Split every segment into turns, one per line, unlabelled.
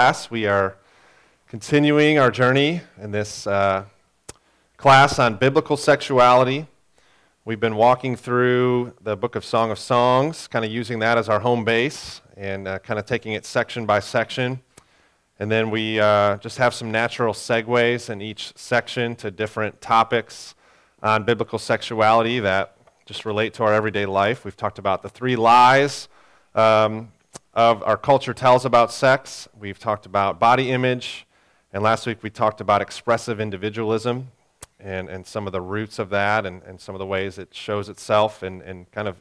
class. We are continuing our journey in this uh, class on biblical sexuality. We've been walking through the book of Song of Songs, kind of using that as our home base and uh, kind of taking it section by section. And then we uh, just have some natural segues in each section to different topics on biblical sexuality that just relate to our everyday life. We've talked about the three lies um, of our culture tells about sex. We've talked about body image. And last week we talked about expressive individualism and, and some of the roots of that and, and some of the ways it shows itself and, and kind of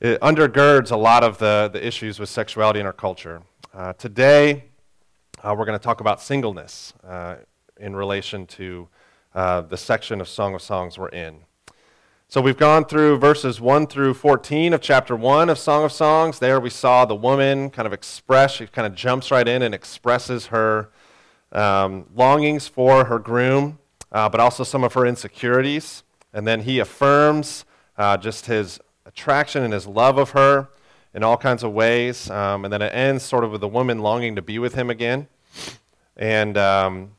it undergirds a lot of the, the issues with sexuality in our culture. Uh, today, uh, we're going to talk about singleness uh, in relation to uh, the section of Song of Songs we're in. So we've gone through verses 1 through 14 of chapter 1 of Song of Songs. There we saw the woman kind of express, she kind of jumps right in and expresses her um, longings for her groom, uh, but also some of her insecurities. And then he affirms uh, just his attraction and his love of her in all kinds of ways. Um, and then it ends sort of with the woman longing to be with him again. And, um,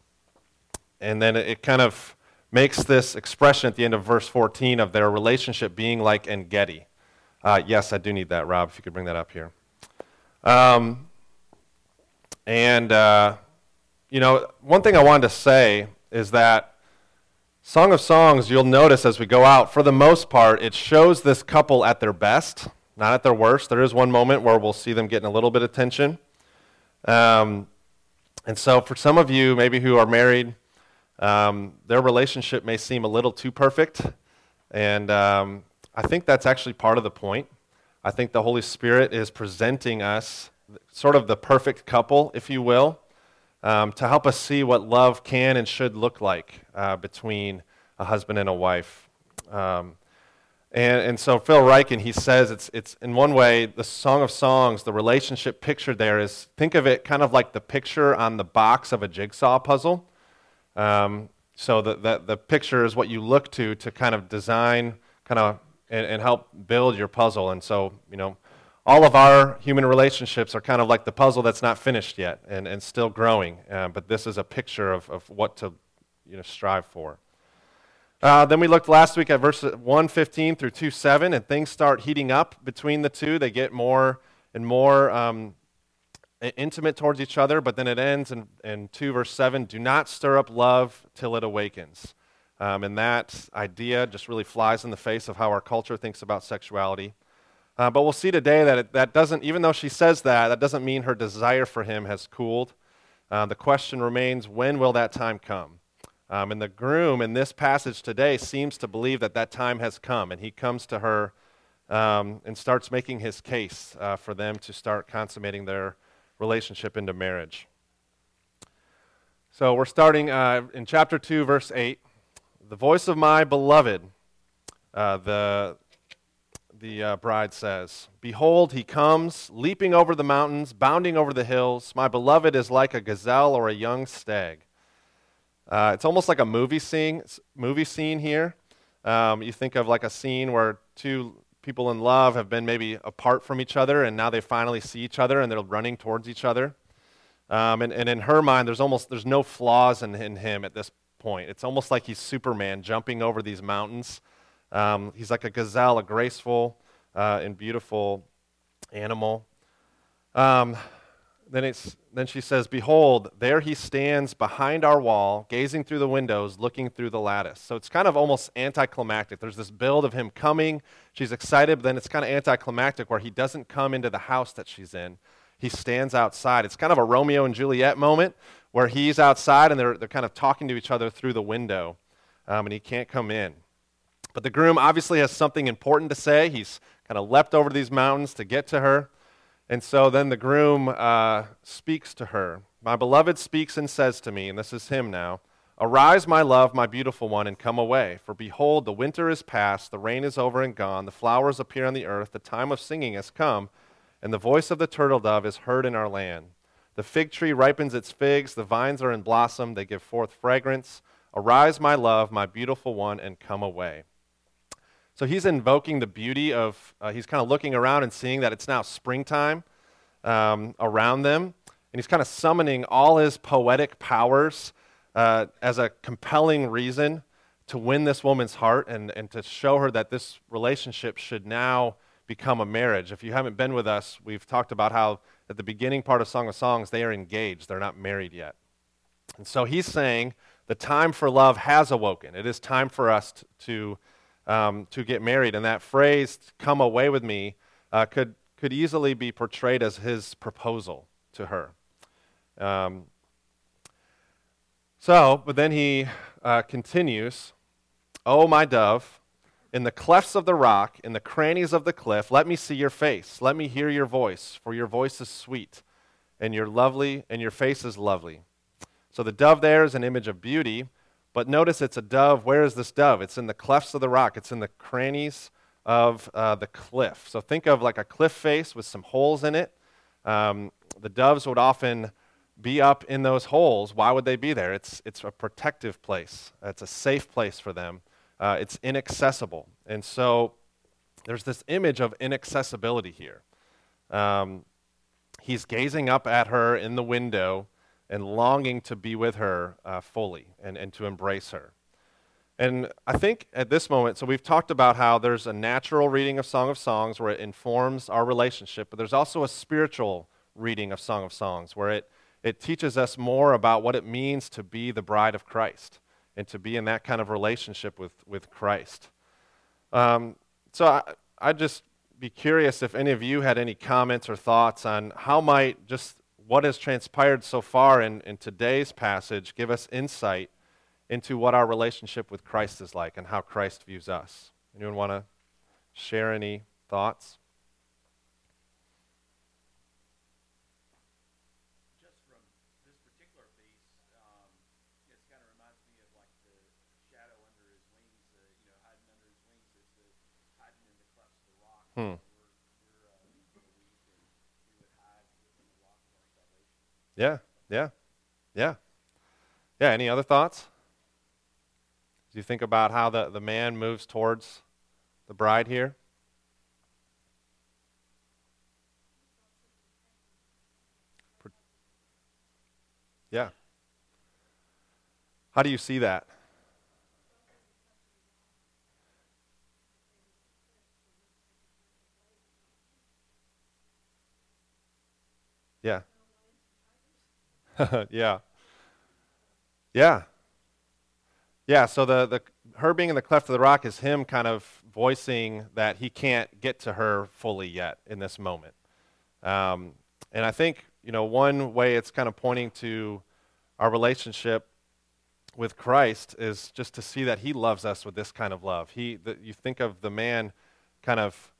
and then it, it kind of makes this expression at the end of verse 14 of their relationship being like En Gedi. Uh, yes, I do need that, Rob, if you could bring that up here. Um, and, uh, you know, one thing I wanted to say is that Song of Songs, you'll notice as we go out, for the most part, it shows this couple at their best, not at their worst. There is one moment where we'll see them getting a little bit of tension. Um, and so, for some of you, maybe who are married, um, their relationship may seem a little too perfect, and um, I think that's actually part of the point. I think the Holy Spirit is presenting us sort of the perfect couple, if you will, um, to help us see what love can and should look like uh, between a husband and a wife. Um, and, and so Phil Ryken, he says it's, it's in one way, the Song of Songs, the relationship picture there is, think of it kind of like the picture on the box of a jigsaw puzzle. Um, so the, the, the, picture is what you look to to kind of design, kind of, and, and, help build your puzzle. And so, you know, all of our human relationships are kind of like the puzzle that's not finished yet and, and still growing. Uh, but this is a picture of, of what to, you know, strive for. Uh, then we looked last week at verse 115 through 2:7, and things start heating up between the two. They get more and more um, intimate towards each other, but then it ends in, in 2 verse 7 do not stir up love till it awakens. Um, and that idea just really flies in the face of how our culture thinks about sexuality. Uh, but we'll see today that it, that doesn't, even though she says that, that doesn't mean her desire for him has cooled. Uh, the question remains when will that time come? Um, and the groom in this passage today seems to believe that that time has come, and he comes to her um, and starts making his case uh, for them to start consummating their relationship into marriage. So we're starting uh, in chapter 2, verse 8. The voice of my beloved, uh, the, the uh, bride says, Behold, he comes, leaping over the mountains, bounding over the hills. My beloved is like a gazelle or a young stag. Uh, it's almost like a movie scene, movie scene here. Um, you think of like a scene where two people in love have been maybe apart from each other and now they finally see each other and they're running towards each other. Um, and, and in her mind, there's almost there's no flaws in, in him at this point. It's almost like he's Superman jumping over these mountains. Um, he's like a gazelle, a graceful uh, and beautiful animal. Um, then, it's, then she says, Behold, there he stands behind our wall, gazing through the windows, looking through the lattice. So it's kind of almost anticlimactic. There's this build of him coming. She's excited, but then it's kind of anticlimactic where he doesn't come into the house that she's in. He stands outside. It's kind of a Romeo and Juliet moment where he's outside and they're, they're kind of talking to each other through the window, um, and he can't come in. But the groom obviously has something important to say. He's kind of leapt over these mountains to get to her. And so then the groom uh, speaks to her. My beloved speaks and says to me, and this is him now Arise, my love, my beautiful one, and come away. For behold, the winter is past, the rain is over and gone, the flowers appear on the earth, the time of singing has come, and the voice of the turtle dove is heard in our land. The fig tree ripens its figs, the vines are in blossom, they give forth fragrance. Arise, my love, my beautiful one, and come away. So he's invoking the beauty of, uh, he's kind of looking around and seeing that it's now springtime um, around them. and he's kind of summoning all his poetic powers uh, as a compelling reason to win this woman's heart and, and to show her that this relationship should now become a marriage. If you haven't been with us, we've talked about how at the beginning part of Song of Songs, they are engaged, they're not married yet. And so he's saying the time for love has awoken. It is time for us to, um, to get married. And that phrase, come away with me, uh, could, could easily be portrayed as his proposal to her. Um, so, but then he uh, continues, Oh, my dove, in the clefts of the rock, in the crannies of the cliff, let me see your face. Let me hear your voice, for your voice is sweet, and your lovely, and your face is lovely. So the dove there is an image of beauty, but notice it's a dove. Where is this dove? It's in the clefts of the rock. It's in the crannies of uh, the cliff. So think of like a cliff face with some holes in it. Um, the doves would often be up in those holes. Why would they be there? It's, it's a protective place, it's a safe place for them. Uh, it's inaccessible. And so there's this image of inaccessibility here. Um, he's gazing up at her in the window and longing to be with her uh, fully and, and to embrace her. And I think at this moment, so we've talked about how there's a natural reading of Song of Songs where it informs our relationship, but there's also a spiritual reading of Song of Songs where it, it teaches us more about what it means to be the bride of Christ and to be in that kind of relationship with, with Christ. Um, so I, I'd just be curious if any of you had any comments or thoughts on how might just what has transpired so far in, in today's passage give us insight into what our relationship with Christ is like and how Christ views us. Anyone want to share any thoughts?
Just from this particular piece, it kind of reminds me of the shadow under his wings, you know, Hyden under the cleft of the rock.
Hmm. Yeah, yeah, yeah. Yeah, any other thoughts? Do you think about how the, the man moves towards the bride here? Yeah. How do you see that? Yeah. yeah. Yeah. Yeah, so the, the her being in the cleft of the rock is him kind of voicing that he can't get to her fully yet in this moment. Um, and I think, you know, one way it's kind of pointing to our relationship with Christ is just to see that he loves us with this kind of love. He, the, you think of the man kind of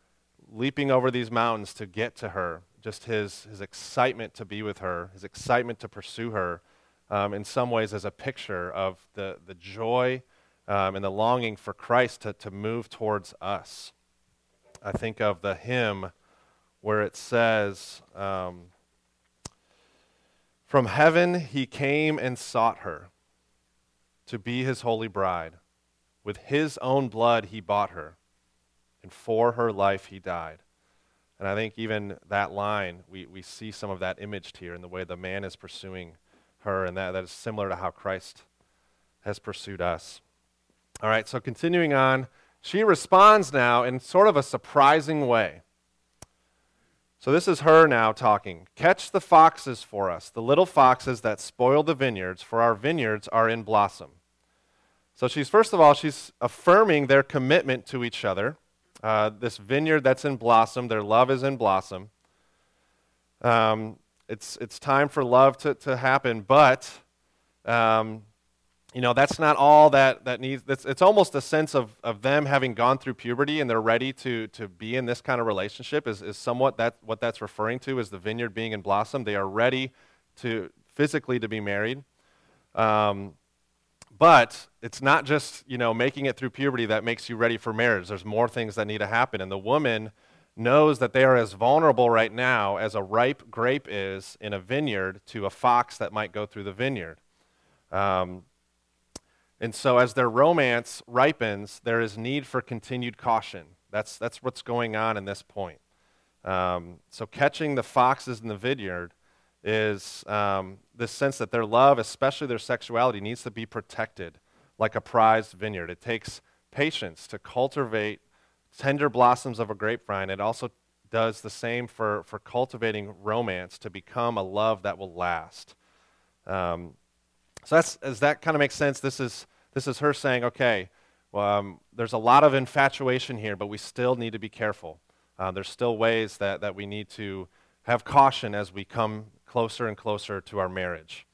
leaping over these mountains to get to her just his, his excitement to be with her, his excitement to pursue her, um, in some ways as a picture of the, the joy um, and the longing for Christ to, to move towards us. I think of the hymn where it says, um, From heaven he came and sought her to be his holy bride. With his own blood he bought her, and for her life he died. And I think even that line, we, we see some of that imaged here in the way the man is pursuing her, and that, that is similar to how Christ has pursued us. All right, so continuing on, she responds now in sort of a surprising way. So this is her now talking. Catch the foxes for us, the little foxes that spoil the vineyards, for our vineyards are in blossom. So she's, first of all, she's affirming their commitment to each other uh, this vineyard that's in blossom, their love is in blossom. Um, it's, it's time for love to, to happen, but, um, you know, that's not all that, that needs. It's, it's almost a sense of, of them having gone through puberty and they're ready to, to be in this kind of relationship, is, is somewhat that, what that's referring to, is the vineyard being in blossom. They are ready to physically to be married. Um, but it's not just, you know, making it through puberty that makes you ready for marriage. There's more things that need to happen. And the woman knows that they are as vulnerable right now as a ripe grape is in a vineyard to a fox that might go through the vineyard. Um, and so as their romance ripens, there is need for continued caution. That's, that's what's going on in this point. Um, so catching the foxes in the vineyard is um, this sense that their love, especially their sexuality, needs to be protected like a prized vineyard. It takes patience to cultivate tender blossoms of a grapevine. It also does the same for, for cultivating romance to become a love that will last. Um, so that's, does that kind of make sense? This is, this is her saying, okay, well, um, there's a lot of infatuation here, but we still need to be careful. Uh, there's still ways that, that we need to have caution as we come closer and closer to our marriage.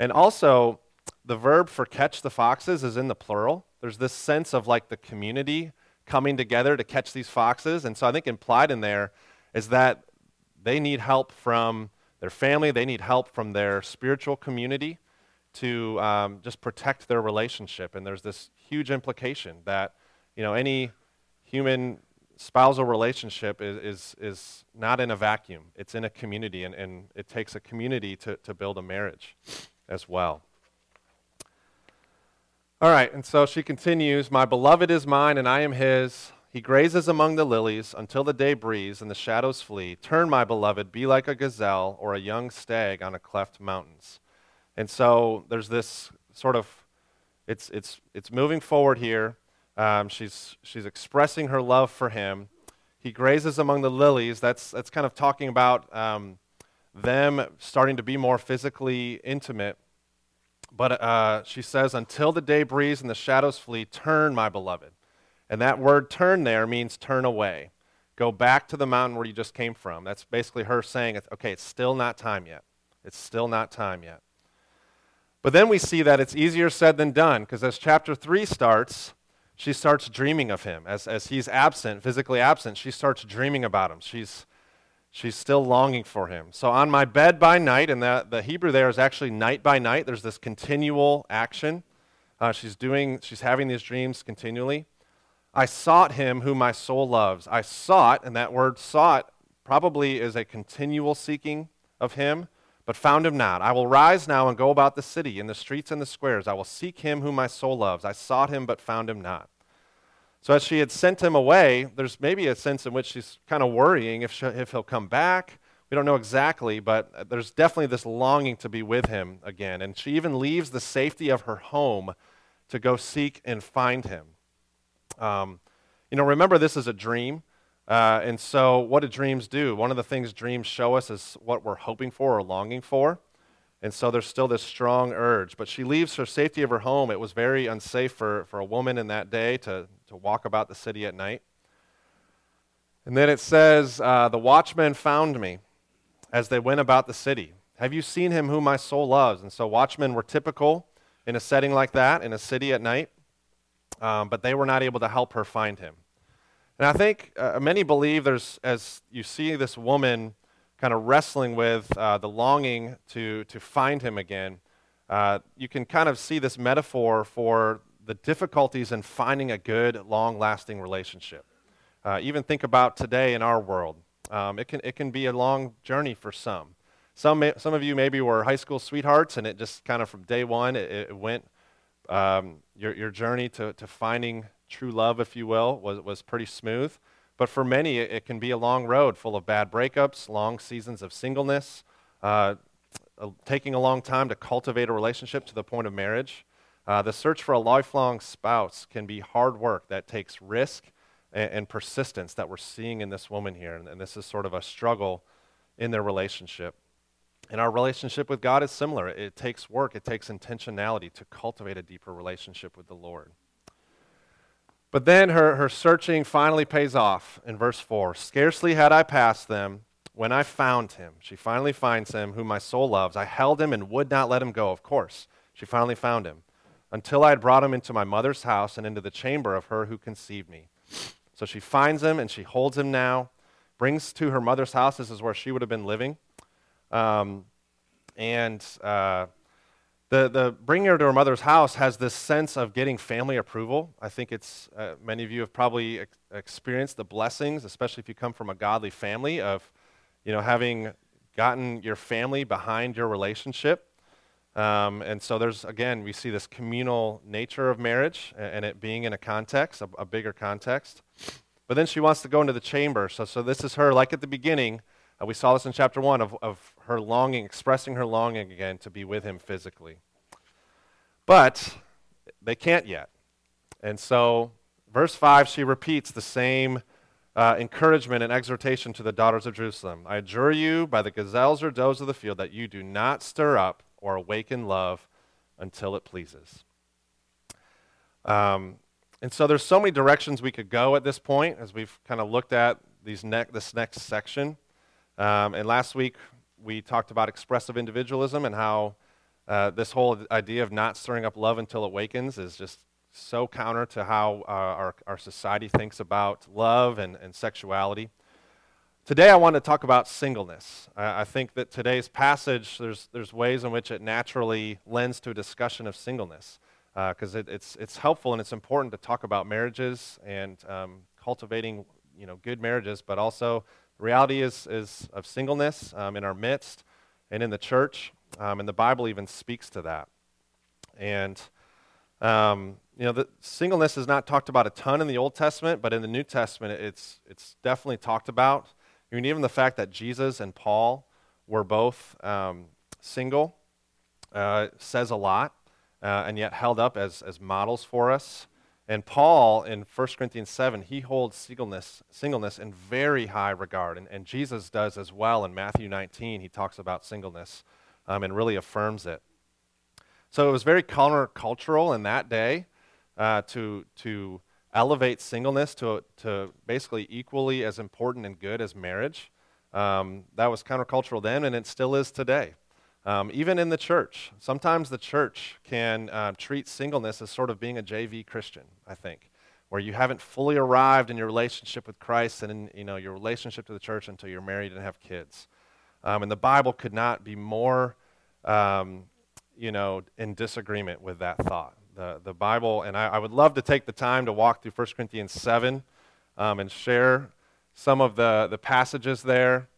And also, the verb for catch the foxes is in the plural. There's this sense of like the community coming together to catch these foxes. And so I think implied in there is that they need help from their family, they need help from their spiritual community to um, just protect their relationship. And there's this huge implication that, you know, any human spousal relationship is, is, is not in a vacuum. It's in a community, and, and it takes a community to, to build a marriage as well. All right, and so she continues My beloved is mine, and I am his. He grazes among the lilies until the day breeze and the shadows flee. Turn, my beloved, be like a gazelle or a young stag on a cleft mountains. And so there's this sort of, it's, it's, it's moving forward here. Um, she's, she's expressing her love for him. He grazes among the lilies. That's, that's kind of talking about um, them starting to be more physically intimate. But uh, she says, Until the day breeze and the shadows flee, turn, my beloved. And that word turn there means turn away. Go back to the mountain where you just came from. That's basically her saying, okay, it's still not time yet. It's still not time yet. But then we see that it's easier said than done, because as chapter 3 starts, she starts dreaming of him. As, as he's absent, physically absent, she starts dreaming about him. She's, she's still longing for him. So on my bed by night, and the, the Hebrew there is actually night by night, there's this continual action. Uh, she's doing, she's having these dreams continually. I sought him whom my soul loves. I sought, and that word sought probably is a continual seeking of him, but found him not. I will rise now and go about the city, in the streets and the squares. I will seek him whom my soul loves. I sought him, but found him not. So, as she had sent him away, there's maybe a sense in which she's kind of worrying if, she, if he'll come back. We don't know exactly, but there's definitely this longing to be with him again. And she even leaves the safety of her home to go seek and find him. Um, you know, remember this is a dream. Uh, and so, what do dreams do? One of the things dreams show us is what we're hoping for or longing for. And so, there's still this strong urge. But she leaves her safety of her home. It was very unsafe for, for a woman in that day to, to walk about the city at night. And then it says, uh, The watchmen found me as they went about the city. Have you seen him whom my soul loves? And so, watchmen were typical in a setting like that, in a city at night um, but they were not able to help her find him. And I think uh, many believe there's, as you see this woman kind of wrestling with uh, the longing to, to find him again, uh, you can kind of see this metaphor for the difficulties in finding a good, long lasting relationship. Uh, even think about today in our world. Um, it, can, it can be a long journey for some. Some, may, some of you maybe were high school sweethearts, and it just kind of from day one, it, it went um, your, your journey to, to finding true love, if you will, was, was pretty smooth. But for many, it, it can be a long road full of bad breakups, long seasons of singleness, uh, taking a long time to cultivate a relationship to the point of marriage. Uh, the search for a lifelong spouse can be hard work that takes risk and, and persistence that we're seeing in this woman here. And, and this is sort of a struggle in their relationship. And our relationship with God is similar. It takes work, it takes intentionality to cultivate a deeper relationship with the Lord. But then her, her searching finally pays off in verse 4. Scarcely had I passed them when I found him. She finally finds him, whom my soul loves. I held him and would not let him go. Of course, she finally found him. Until I had brought him into my mother's house and into the chamber of her who conceived me. So she finds him and she holds him now, brings to her mother's house. This is where she would have been living. Um, and uh, the, the bringing her to her mother's house has this sense of getting family approval. I think it's, uh, many of you have probably ex- experienced the blessings, especially if you come from a godly family, of, you know, having gotten your family behind your relationship. Um, and so there's, again, we see this communal nature of marriage and, and it being in a context, a, a, bigger context. But then she wants to go into the chamber. So, so this is her, like at the beginning, Uh, we saw this in chapter 1 of, of her longing, expressing her longing again to be with him physically. But they can't yet. And so, verse 5, she repeats the same uh, encouragement and exhortation to the daughters of Jerusalem. I adjure you by the gazelles or does of the field that you do not stir up or awaken love until it pleases. Um, and so there's so many directions we could go at this point as we've kind of looked at these ne- this next section. Um, and last week we talked about expressive individualism and how uh, this whole idea of not stirring up love until it wakens is just so counter to how uh, our, our society thinks about love and, and sexuality. Today, I want to talk about singleness. I, I think that today's passage, there's, there's ways in which it naturally lends to a discussion of singleness because uh, it, it's, it's helpful and it's important to talk about marriages and um, cultivating you know, good marriages, but also reality is, is of singleness um, in our midst and in the church, um, and the Bible even speaks to that. And um, you know, the singleness is not talked about a ton in the Old Testament, but in the New Testament, it's it's definitely talked about. I mean, even the fact that Jesus and Paul were both um, single uh, says a lot, uh, and yet held up as, as models for us. And Paul in 1 Corinthians 7, he holds singleness, singleness in very high regard. And, and Jesus does as well in Matthew 19. He talks about singleness um, and really affirms it. So it was very countercultural in that day uh, to, to elevate singleness to, to basically equally as important and good as marriage. Um, that was countercultural then, and it still is today. Um, even in the church, sometimes the church can uh, treat singleness as sort of being a JV Christian, I think, where you haven't fully arrived in your relationship with Christ and in you know, your relationship to the church until you're married and have kids. Um, and the Bible could not be more, um, you know, in disagreement with that thought the, the Bible, and I, I, would love to take the time to walk through 1 Corinthians 7 um, and share some of the, the passages there.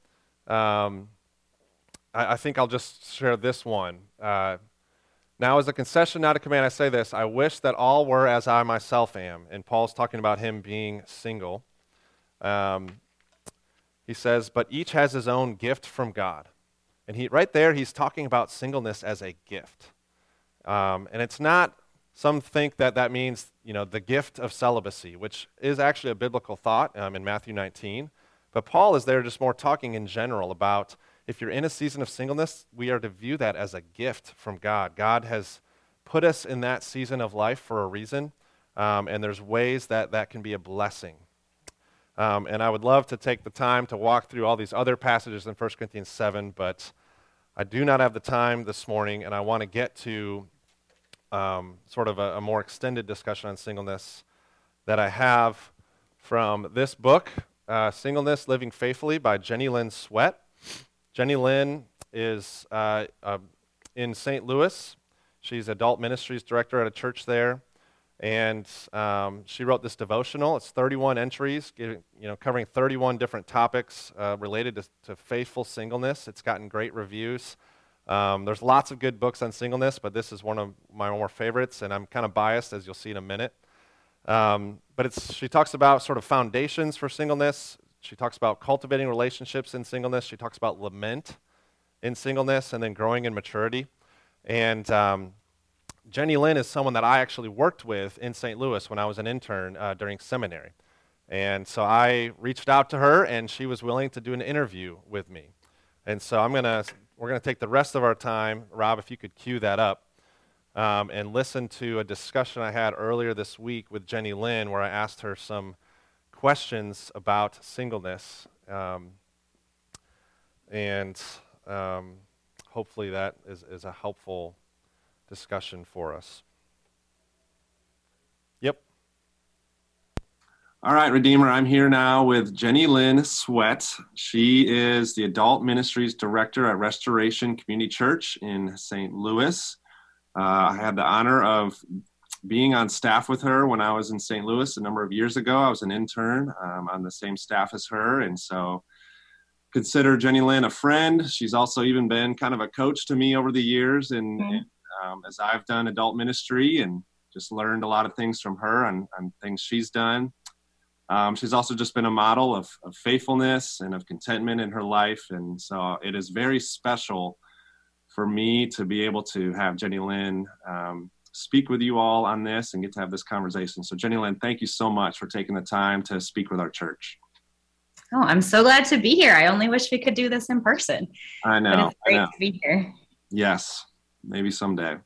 Um, I, I, think I'll just share this one. Uh, now, as a concession, not a command, I say this I wish that all were as I myself am. And Paul's talking about him being single. Um, he says, But each has his own gift from God. And he, right there, he's talking about singleness as a gift. Um, and it's not some think that that means, you know, the gift of celibacy, which is actually a biblical thought um, in Matthew 19. But Paul is there just more talking in general about if you're in a season of singleness, we are to view that as a gift from God. God has put us in that season of life for a reason, um, and there's ways that that can be a blessing. Um, and I would love to take the time to walk through all these other passages in 1 Corinthians 7, but I do not have the time this morning, and I want to get to um, sort of a, a, more extended discussion on singleness that I have from this book, uh, Singleness Living Faithfully by Jenilyn Swett. Jenilyn is uh, uh, in St. Louis. She's adult ministries director at a church there. And um, she wrote this devotional. It's 31 entries, you know, covering 31 different topics uh, related to, to faithful singleness. It's gotten great reviews. Um, there's lots of good books on singleness, but this is one of my more favorites, and I'm kind of biased, as you'll see in a minute. Um, but it's, she talks about sort of foundations for singleness. She talks about cultivating relationships in singleness. She talks about lament in singleness and then growing in maturity. And um, Jenilyn is someone that I actually worked with in St. Louis when I was an intern uh, during seminary. And so I reached out to her, and she was willing to do an interview with me. And so I'm to we're going to take the rest of our time, Rob, if you could cue that up, um, and listen to a discussion I had earlier this week with Jenilyn where I asked her some questions about singleness. Um, and um, hopefully that is, is a helpful discussion for us. Yep.
All right, Redeemer, I'm here now with Jenilyn Swett. She is the Adult Ministries Director at Restoration Community Church in St. Louis. Uh, I had the honor of being on staff with her when I was in St. Louis a number of years ago. I was an intern um, on the same staff as her, and so consider Jenilyn a friend. She's also even been kind of a coach to me over the years, and mm-hmm. um, as I've done adult ministry and just learned a lot of things from her on, on things she's done.
Um, she's also just been a model of, of, faithfulness and of contentment in her life. And so it is very special for me to be able to have Jenilyn um, speak with you all on this and get to have this conversation. So, Jenilyn, thank you so much for taking the time to speak with our church.
Oh, I'm so glad to be here. I only wish we could do this in person.
I know. But
it's great
know.
to be here.
Yes, maybe someday.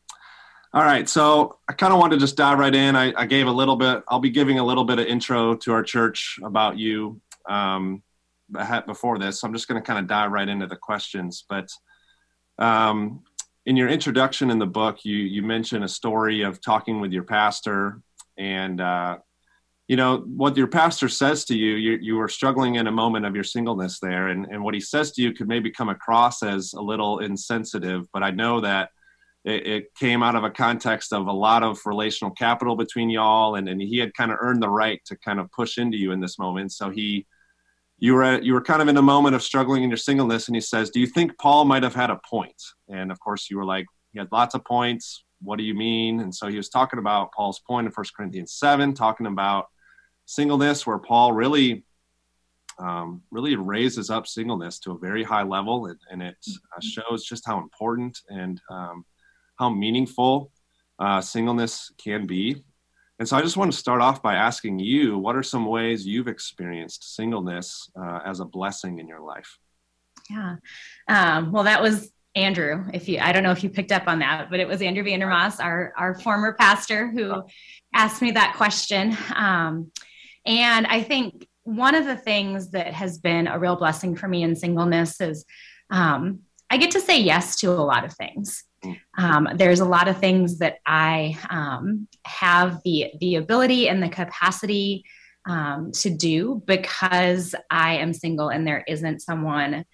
All right, so I kind of want to just dive right in. I, I, gave a little bit, I'll be giving a little bit of intro to our church about you um, before this. So I'm just going to kind of dive right into the questions. But um, in your introduction in the book, you, you mentioned a story of talking with your pastor. And, uh, you know, what your pastor says to you, you, you were struggling in a moment of your singleness there. And, and what he says to you could maybe come across as a little insensitive, but I know that it, it, came out of a context of a lot of relational capital between y'all, and, and he had kind of earned the right to kind of push into you in this moment. So he, you were you were kind of in a moment of struggling in your singleness, and he says, "Do you think Paul might have had a point?" And of course, you were like, "He had lots of points. What do you mean?" And so he was talking about Paul's point in First Corinthians seven, talking about singleness, where Paul really um, really raises up singleness to a very high level, and, and it uh, shows just how important and um, how meaningful uh, singleness can be. And so I just want to start off by asking you what are some ways you've experienced singleness uh, as a blessing in your life?
Yeah. Um, well, that was Andrew. If you, I don't know if you picked up on that, but it was Andrew Vandermoss, our, our former pastor, who asked me that question. Um, and I think one of the things that has been a real blessing for me in singleness is um, I get to say yes to a lot of things. Um, there's a lot of things that I um, have the the ability and the capacity um, to do because I am single and there isn't someone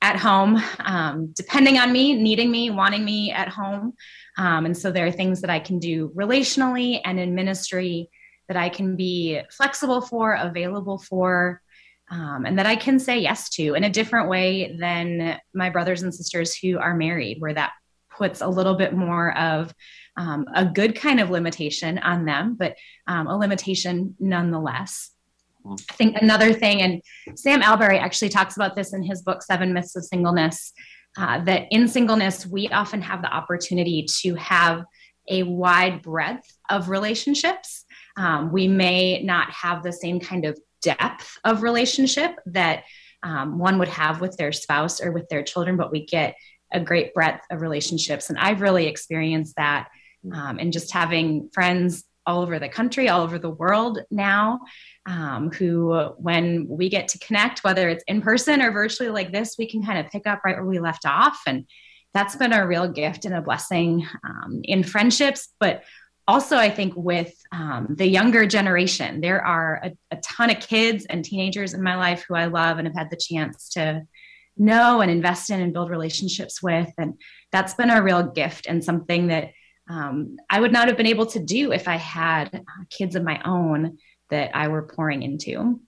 at home um, depending on me, needing me, wanting me at home. Um, and so there are things that I can do relationally and in ministry that I can be flexible for, available for. Um, and that I can say yes to in a different way than my brothers and sisters who are married, where that puts a little bit more of um, a good kind of limitation on them, but um, a limitation nonetheless. Hmm. I think another thing, and Sam Allberry actually talks about this in his book, Seven Myths of Singleness, uh, that in singleness, we often have the opportunity to have a wide breadth of relationships. Um, we may not have the same kind of depth of relationship that um, one would have with their spouse or with their children, but we get a great breadth of relationships. And I've really experienced that. Um, and just having friends all over the country, all over the world now, um, who, when we get to connect, whether it's in person or virtually like this, we can kind of pick up right where we left off. And that's been a real gift and a blessing um, in friendships, but also I think with um, the younger generation. There are a, a ton of kids and teenagers in my life who I love and have had the chance to know and invest in and build relationships with. And that's been a real gift and something that um, I would not have been able to do if I had uh, kids of my own that I were pouring into.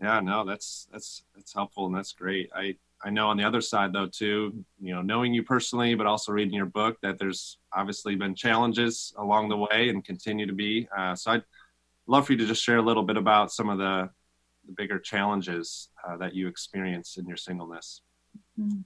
Yeah, no, that's that's that's helpful and that's great. I I know on the other side though too, you know, knowing you personally, but also reading your book, that there's obviously been challenges along the way and continue to be. Uh, so I'd love for you to just share a little bit about some of the the bigger challenges uh, that you experience in your singleness?
Mm-hmm.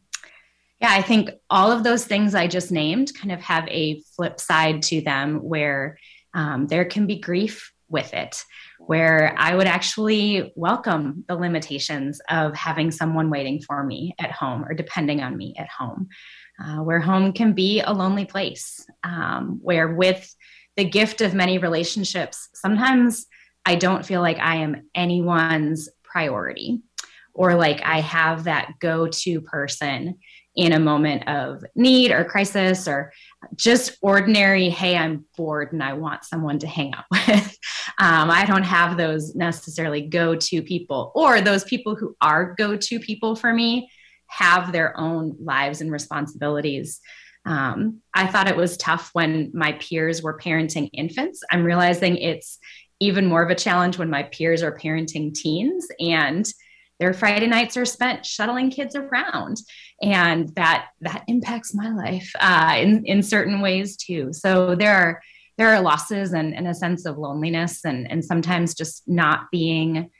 Yeah, I think all of those things I just named kind of have a flip side to them where um, there can be grief with it, where I would actually welcome the limitations of having someone waiting for me at home or depending on me at home, uh, where home can be a lonely place, um, where with the gift of many relationships, sometimes I don't feel like I am anyone's priority or like I have that go to person in a moment of need or crisis or just ordinary, hey, I'm bored and I want someone to hang out with. Um, I don't have those necessarily go to people, or those people who are go to people for me have their own lives and responsibilities. Um, I thought it was tough when my peers were parenting infants. I'm realizing it's even more of a challenge when my peers are parenting teens and their Friday nights are spent shuttling kids around, and that that impacts my life uh, in in certain ways too. So there are there are losses and, and a sense of loneliness and, and sometimes just not being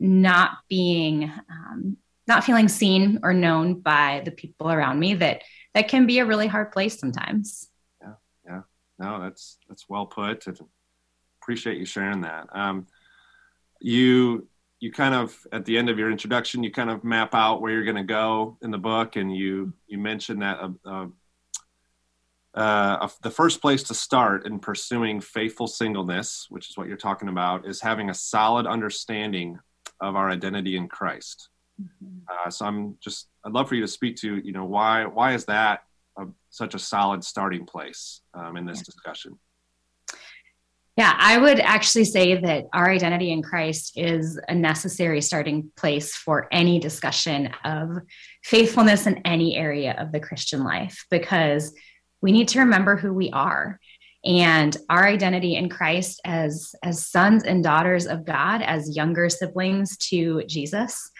not being um, not feeling seen or known by the people around me that that can be a really hard place sometimes.
Yeah yeah. No that's that's well put appreciate you sharing that um, you you kind of at the end of your introduction you kind of map out where you're going to go in the book and you you mentioned that uh, uh, uh, the first place to start in pursuing faithful singleness which is what you're talking about is having a solid understanding of our identity in christ mm-hmm. Uh, so i'm just i'd love for you to speak to you know why why is that a, such a solid starting place um, in this yeah. discussion
yeah, I would actually say that our identity in Christ is a necessary starting place for any discussion of faithfulness in any area of the Christian life because we need to remember who we are. And our identity in Christ as as sons and daughters of God as younger siblings to Jesus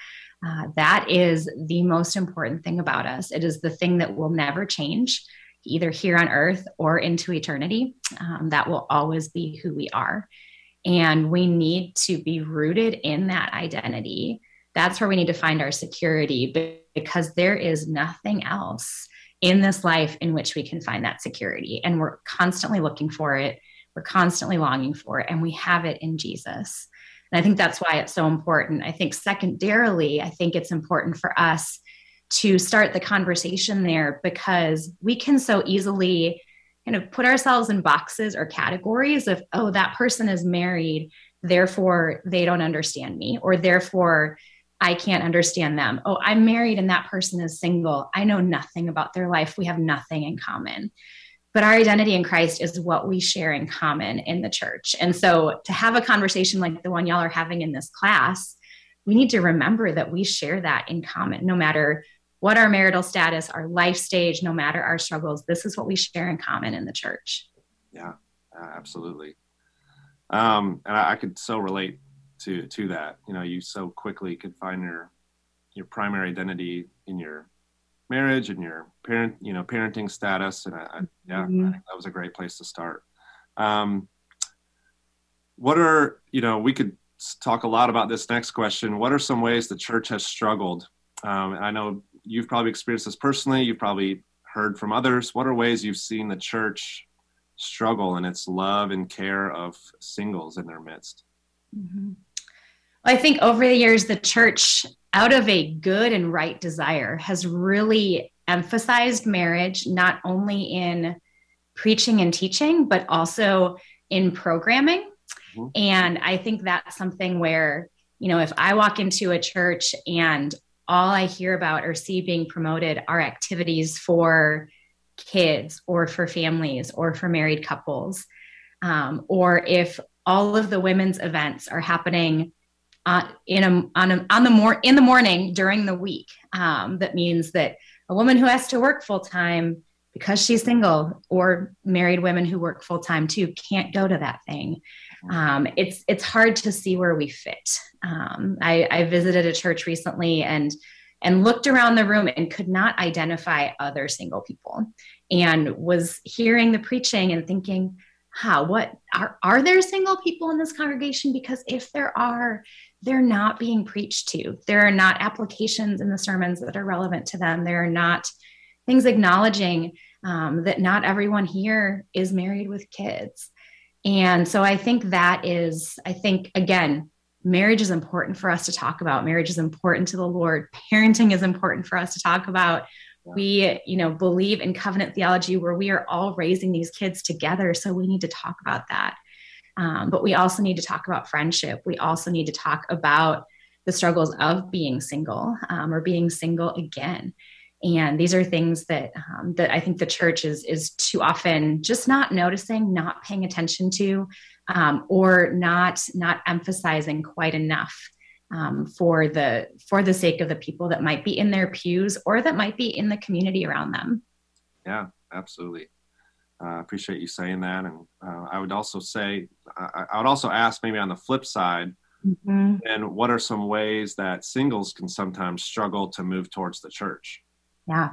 uh, that is the most important thing about us. It is the thing that will never change either here on earth or into eternity. Um, that will always be who we are. And we need to be rooted in that identity. That's where we need to find our security because there is nothing else in this life in which we can find that security. And we're constantly looking for it, we're constantly longing for it, and we have it in Jesus. And I think that's why it's so important. I think, secondarily, I think it's important for us to start the conversation there because we can so easily kind of put ourselves in boxes or categories of, oh, that person is married, therefore they don't understand me, or therefore I can't understand them. Oh, I'm married and that person is single. I know nothing about their life. We have nothing in common. But our identity in Christ is what we share in common in the church. And so to have a conversation like the one y'all are having in this class, we need to remember that we share that in common, no matter what our marital status, our life stage, no matter our struggles, this is what we share in common in the church.
Yeah, absolutely. Um, and I, I could so relate to to that. You know, you so quickly could find your your primary identity in your marriage and your parent, you know, parenting status. And I, I yeah, mm-hmm. I think that was a great place to start. Um, what are you know we could talk a lot about this next question. What are some ways the church has struggled? Um, I know you've probably experienced this personally. You've probably heard from others. What are ways you've seen the church struggle in its love and care of singles in their midst?
Mm-hmm. Well, I think over the years, the church, out of a good and right desire, has really emphasized marriage, not only in preaching and teaching, but also in programming. Mm-hmm. And I think that's something where, you know, if I walk into a church and all I hear about or see being promoted are activities for kids or for families or for married couples. Um, or if all of the women's events are happening uh, in a, on, a, on the more in the morning during the week, um, that means that a woman who has to work full time because she's single or married women who work full time too can't go to that thing um, it's it's hard to see where we fit. Um, I, I visited a church recently and and looked around the room and could not identify other single people, and was hearing the preaching and thinking, "How? What are are there single people in this congregation? Because if there are." They're not being preached to. There are not applications in the sermons that are relevant to them. There are not things acknowledging um, that not everyone here is married with kids and so I think that is, I think, again, marriage is important for us to talk about. Marriage is important to the Lord. Parenting is important for us to talk about. We, you know, believe in covenant theology where we are all raising these kids together. So we need to talk about that. Um, but we also need to talk about friendship. We also need to talk about the struggles of being single um, or being single again and these are things that um, that I think the church is is too often just not noticing, not paying attention to, um, or not not emphasizing quite enough um, for the for the sake of the people that might be in their pews or that might be in the community around them.
Yeah, absolutely. I uh, appreciate you saying that, and uh, I would also say I, I, would also ask maybe on the flip side. Mm-hmm. And what are some ways that singles can sometimes struggle to move towards the church?
Yeah.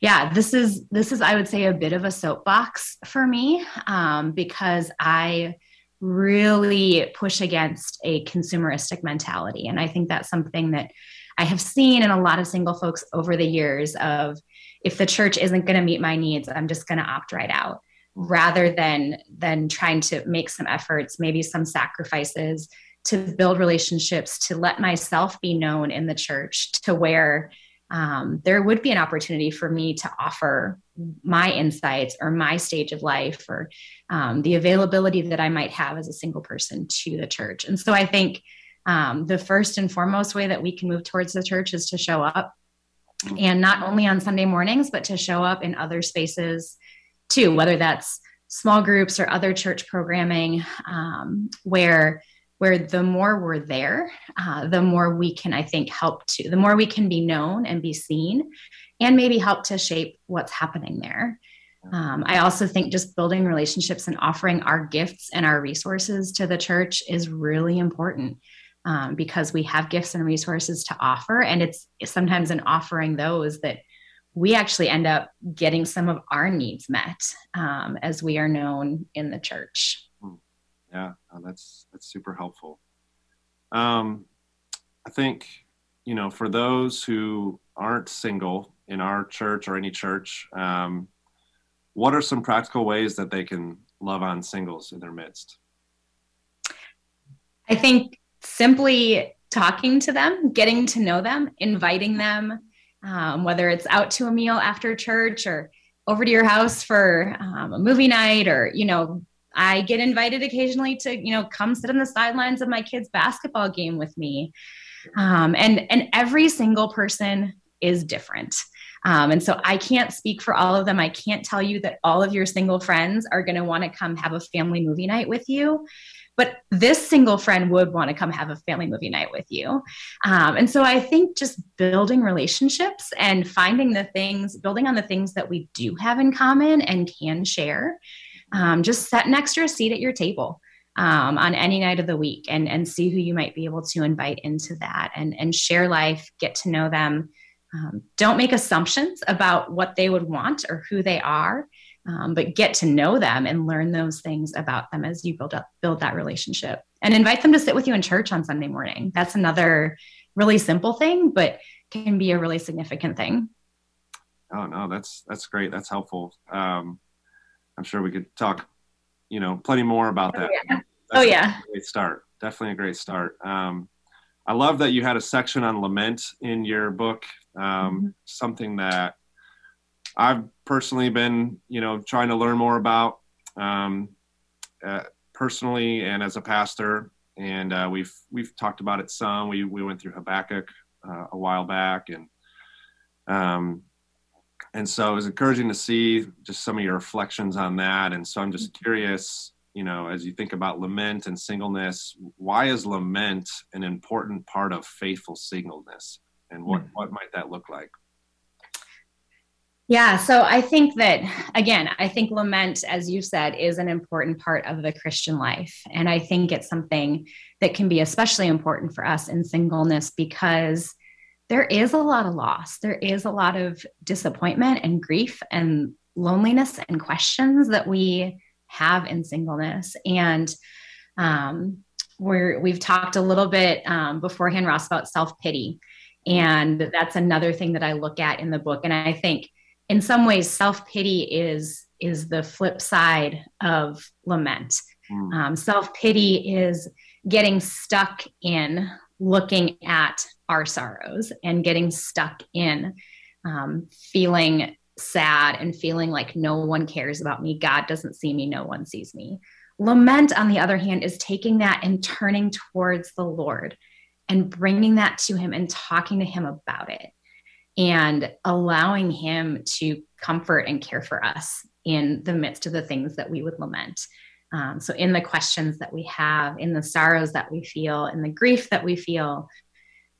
yeah this is this is i would say a bit of a soapbox for me um, because i really push against a consumeristic mentality and i think that's something that i have seen in a lot of single folks over the years of if the church isn't going to meet my needs i'm just going to opt right out rather than than trying to make some efforts maybe some sacrifices to build relationships to let myself be known in the church to where um, there would be an opportunity for me to offer my insights or my stage of life or um, the availability that I might have as a single person to the church. And so I think um, the first and foremost way that we can move towards the church is to show up and not only on Sunday mornings, but to show up in other spaces too, whether that's small groups or other church programming um, where where the more we're there, uh, the more we can, I think, help to, the more we can be known and be seen, and maybe help to shape what's happening there. Um, I also think just building relationships and offering our gifts and our resources to the church is really important um, because we have gifts and resources to offer. And it's sometimes in offering those that we actually end up getting some of our needs met um, as we are known in the church.
Yeah, that's that's super helpful. Um, I think you know for those who aren't single in our church or any church, um, what are some practical ways that they can love on singles in their midst?
I think simply talking to them, getting to know them, inviting them, um, whether it's out to a meal after church or over to your house for um, a movie night or you know I get invited occasionally to, you know, come sit on the sidelines of my kids' basketball game with me. Um, and and every single person is different. Um, and so I can't speak for all of them. I can't tell you that all of your single friends are going to want to come have a family movie night with you. But this single friend would want to come have a family movie night with you. Um, and so I think just building relationships and finding the things, building on the things that we do have in common and can share um, just set an extra seat at your table um, on any night of the week and, and see who you might be able to invite into that and, and share life, get to know them. Um, don't make assumptions about what they would want or who they are, um, but get to know them and learn those things about them as you build up build that relationship. And invite them to sit with you in church on Sunday morning. That's another really simple thing, but can be a really significant thing.
Oh no, that's that's great. That's helpful. Um, I'm sure we could talk, you know, plenty more about that.
Oh yeah. oh, yeah.
great start. Definitely a great start. Um, I love that you had a section on lament in your book. Um, mm-hmm. Something that I've personally been, you know, trying to learn more about um, uh, personally and as a pastor. And uh, we've we've talked about it some. We we went through Habakkuk uh, a while back, and um, and so it was encouraging to see just some of your reflections on that. And so i'm just curious you know as you think about lament and singleness why is lament an important part of faithful singleness? And what mm-hmm. what might that look like?
Yeah so i think that again i think lament as you said is an important part of the christian life. And i think it's something that can be especially important for us in singleness because there is a lot of loss. There is a lot of disappointment and grief and loneliness and questions that we have in singleness. And um, we're, we've talked a little bit um, beforehand, Ross, about self pity. And that's another thing that I look at in the book. And I think in some ways, self pity is is the flip side of lament. Mm. Um, self pity is getting stuck in looking at our sorrows and getting stuck in um, feeling sad and feeling like no one cares about me. God doesn't see me. No one sees me. Lament, on the other hand, is taking that and turning towards the Lord and bringing that to Him and talking to Him about it and allowing Him to comfort and care for us in the midst of the things that we would lament. Um, so, in the questions that we have, in the sorrows that we feel, in the grief that we feel,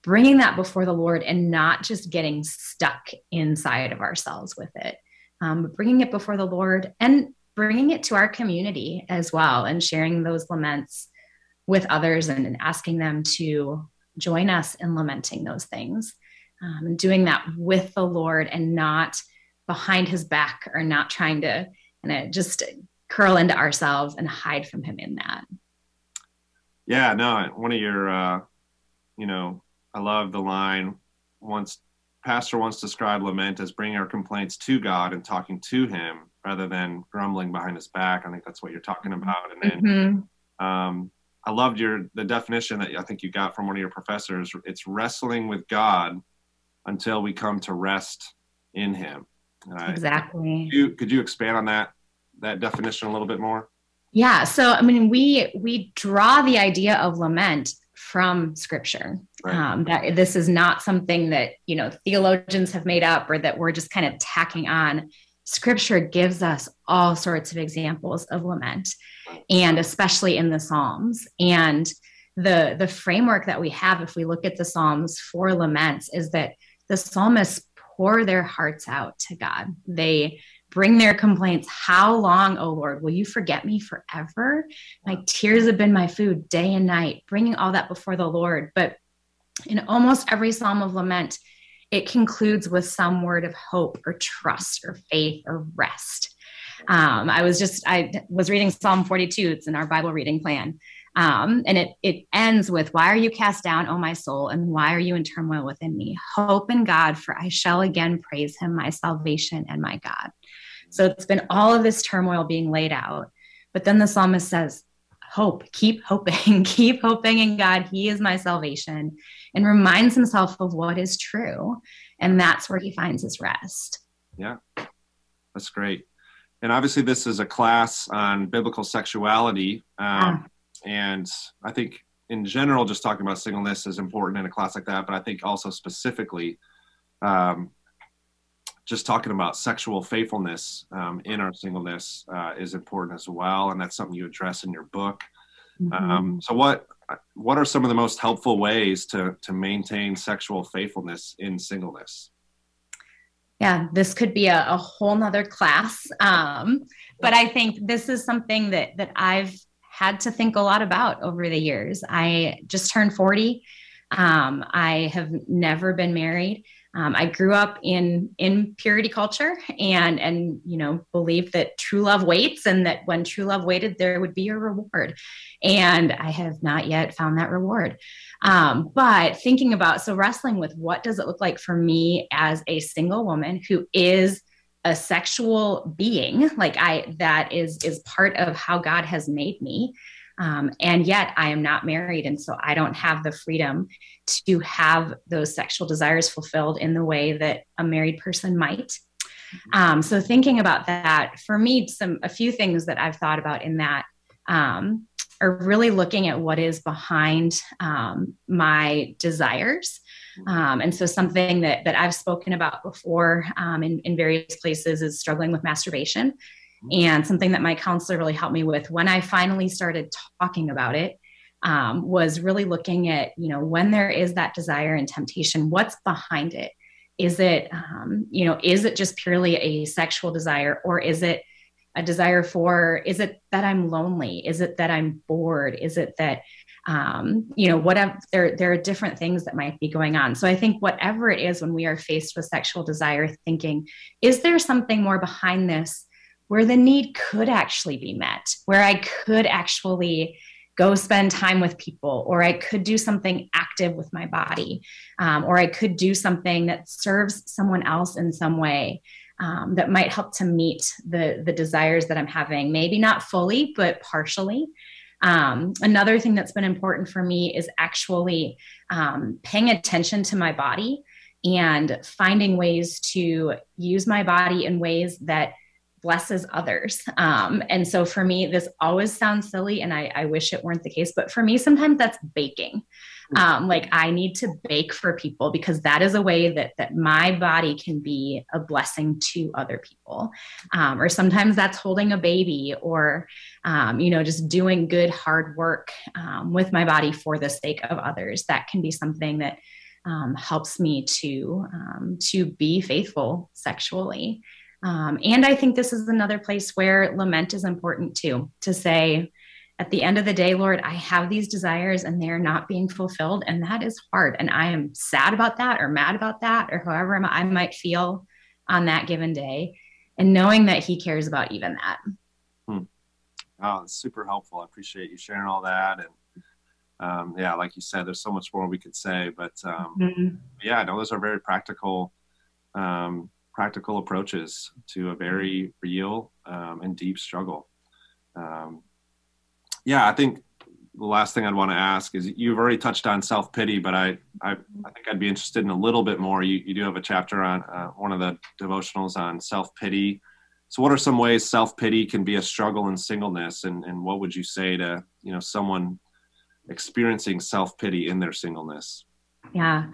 bringing that before the Lord and not just getting stuck inside of ourselves with it, um, but bringing it before the Lord and bringing it to our community as well and sharing those laments with others and, and asking them to join us in lamenting those things um, and doing that with the Lord and not behind his back or not trying to kind of just curl into ourselves and hide from him in that.
Yeah, no, one of your, uh, you know, I love the line once pastor once described lament as bringing our complaints to God and talking to him rather than grumbling behind his back. I think that's what you're talking about. And then mm-hmm. um, I loved your the definition that I think you got from one of your professors. It's wrestling with God until we come to rest in Him.
I, exactly.
Could you, could you expand on that that definition a little bit more?
Yeah. So I mean, we we draw the idea of lament from Scripture. Right. Um, that this is not something that you know theologians have made up or that we're just kind of tacking on scripture gives us all sorts of examples of lament and especially in the psalms and the the framework that we have if we look at the psalms for laments is that the psalmists pour their hearts out to god they bring their complaints how long o lord will you forget me forever my tears have been my food day and night bringing all that before the lord but in almost every psalm of lament it concludes with some word of hope or trust or faith or rest. Um, I was just, I was reading Psalm 42, it's in our Bible reading plan. Um, and it, it ends with, Why are you cast down, O my soul? And why are you in turmoil within me? Hope in God, for I shall again praise him, my salvation and my God. So it's been all of this turmoil being laid out. But then the psalmist says, Hope, keep hoping, keep hoping in God. He is my salvation and reminds himself of what is true. And that's where he finds his rest.
Yeah, that's great. And obviously, this is a class on biblical sexuality. Um, And I think in general, just talking about singleness is important in a class like that. But I think also specifically, um, just talking about sexual faithfulness um, in our singleness uh, is important as well. And that's something you address in your book. Mm-hmm. Um, so, what what are some of the most helpful ways to to maintain sexual faithfulness in singleness
yeah this could be a, a whole nother class um, but i think this is something that that i've had to think a lot about over the years. I just turned 40 um, i have never been married. Um, I grew up in in purity culture and and you know believed that true love waits and that when true love waited there would be a reward, and I have not yet found that reward. Um, but thinking about so wrestling with what does it look like for me as a single woman who is a sexual being like I that is is part of how God has made me. Um, and yet I am not married. And so I don't have the freedom to have those sexual desires fulfilled in the way that a married person might. Um, so thinking about that, for me, some a few things that I've thought about in that um, are really looking at what is behind um, my desires. Um, and so something that, that I've spoken about before um, in, in various places is struggling with masturbation. And something that my counselor really helped me with when I finally started talking about it um, was really looking at, you know, when there is that desire and temptation, what's behind it? Is it, um, you know, is it just purely a sexual desire or is it a desire for, is it that I'm lonely? Is it that I'm bored? Is it that, um, you know, whatever, there, there are different things that might be going on. So I think whatever it is when we are faced with sexual desire, thinking, is there something more behind this where the need could actually be met, where I could actually go spend time with people, or I could do something active with my body, um, or I could do something that serves someone else in some way. Um, that might help to meet the the desires that I'm having, maybe not fully, but partially. Um, another thing that's been important for me is actually um, paying attention to my body and finding ways to use my body in ways that blesses others. Um, and so for me, this always sounds silly, and I, I, wish it weren't the case. But for me, sometimes that's baking. Um, like I need to bake for people because that is a way that that my body can be a blessing to other people. Um, or sometimes that's holding a baby, or um, you know, just doing good hard work um, with my body for the sake of others. That can be something that um, helps me to to be faithful sexually. Um, and I think this is another place where lament is important too to say, at the end of the day, Lord, I have these desires and they're not being fulfilled. And that is hard. And I am sad about that or mad about that or however I might feel. on that given day and knowing that he cares about even that.
Hmm. Oh, it's super helpful. I appreciate you sharing all that. And um, yeah, like you said, there's so much more we could say, but um, mm-hmm. yeah, no, those are very practical, um, practical approaches to a very real um, and deep struggle. Um, yeah, I think the last thing I'd want to ask is you've already touched on self pity, but I, I, I think I'd be interested in a little bit more. You, you do have a chapter on uh, one of the devotionals on self pity. So, what are some ways self pity can be a struggle in singleness, and, and what would you say to you know someone experiencing self pity in their singleness?
Yeah.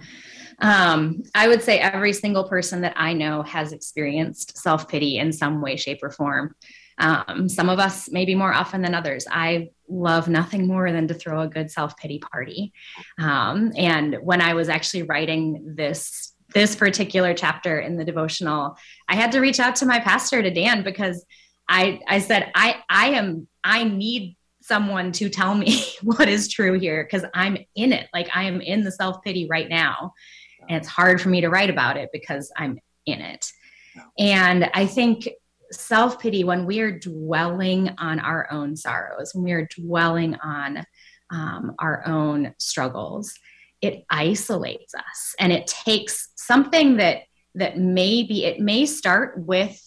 Um, I would say every single person that I know has experienced self pity in some way, shape, or form. Um, some of us maybe more often than others. I love nothing more than to throw a good self pity party. Um, and when I was actually writing this this particular chapter in the devotional, I had to reach out to my pastor to Dan because I I said I I am I need someone to tell me what is true here because I'm in it. Like I am in the self pity right now. And it's hard for me to write about it because I'm in it. And I think self pity, when we are dwelling on our own sorrows, when we are dwelling on um, our own struggles, it isolates us and it takes something that that maybe it may start with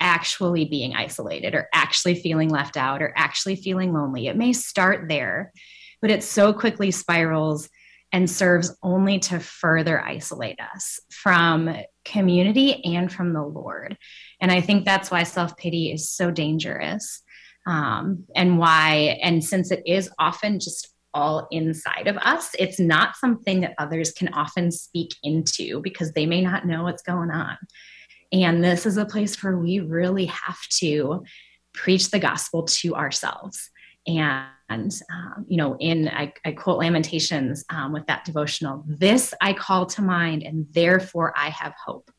actually being isolated or actually feeling left out or actually feeling lonely. It may start there, but it so quickly spirals and serves only to further isolate us from community and from the Lord. And I think that's why self pity is so dangerous. Um, and why, and since it is often just all inside of us, it's not something that others can often speak into because they may not know what's going on. And this is a place where we really have to preach the gospel to ourselves. And, um, you know, in, I, I quote Lamentations um, with that devotional this I call to mind, and therefore I have hope.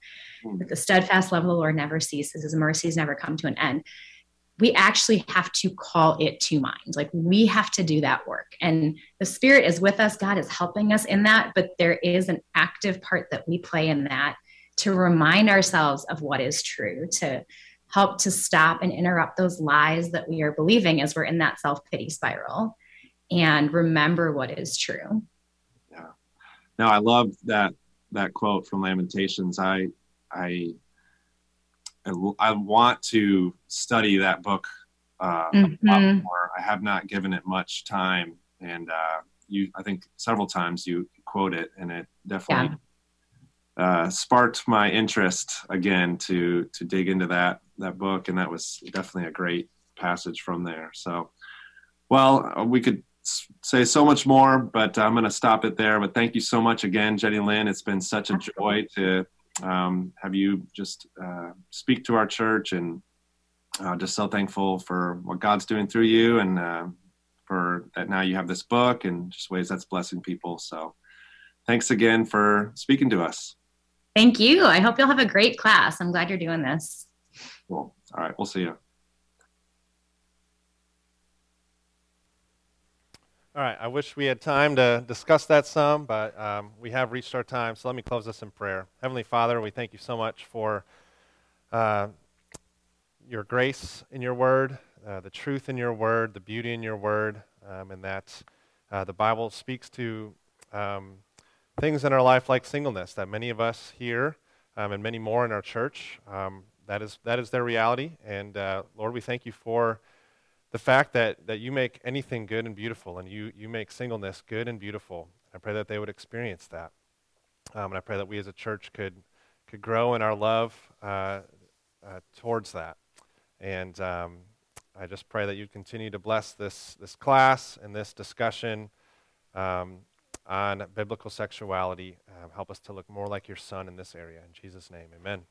That the steadfast love of the Lord never ceases, his mercies never come to an end. We actually have to call it to mind. Like we have to do that work. And the Spirit is with us. God is helping us in that. But there is an active part that we play in that to remind ourselves of what is true, to help to stop and interrupt those lies that we are believing as we're in that self pity spiral and remember what is true.
Yeah. Now I love that that quote from Lamentations. I I I, want to study that book uh, mm-hmm. more. I have not given it much time, and uh, you I think several times you quote it, and it definitely uh, sparked my interest again to to dig into that that book, and that was definitely a great passage from there. So, well, uh, we could say so much more, but I'm going to stop it there. But thank you so much again, Jenilyn. It's been such a joy to um, have you just uh, speak to our church, and uh, just so thankful for what God's doing through you, and uh, for that now you have this book, and just ways that's blessing people. So, thanks again for speaking to us.
Thank you. I hope you'll have a great class. I'm glad you're doing this.
Cool. All right. We'll see you.
All right. I wish we had time to discuss that some, but um, we have reached our time. So let me close this in prayer. Heavenly Father, we thank you so much for uh, your grace in your word, uh, the truth in your word, the beauty in your word, um, and that uh, the Bible speaks to. Um, things in our life like singleness that many of us here um, and many more in our church, um, that, is, that is their reality. And uh, Lord, we thank you for the fact that, that you make anything good and beautiful, and you, you make singleness good and beautiful. I pray that they would experience that. Um, and I pray that we as a church could, could grow in our love uh, uh, towards that. And um, I just pray that you continue to bless this, this class and this discussion. Um, on biblical sexuality. Um, help us to look more like your son in this area. In Jesus' name, amen.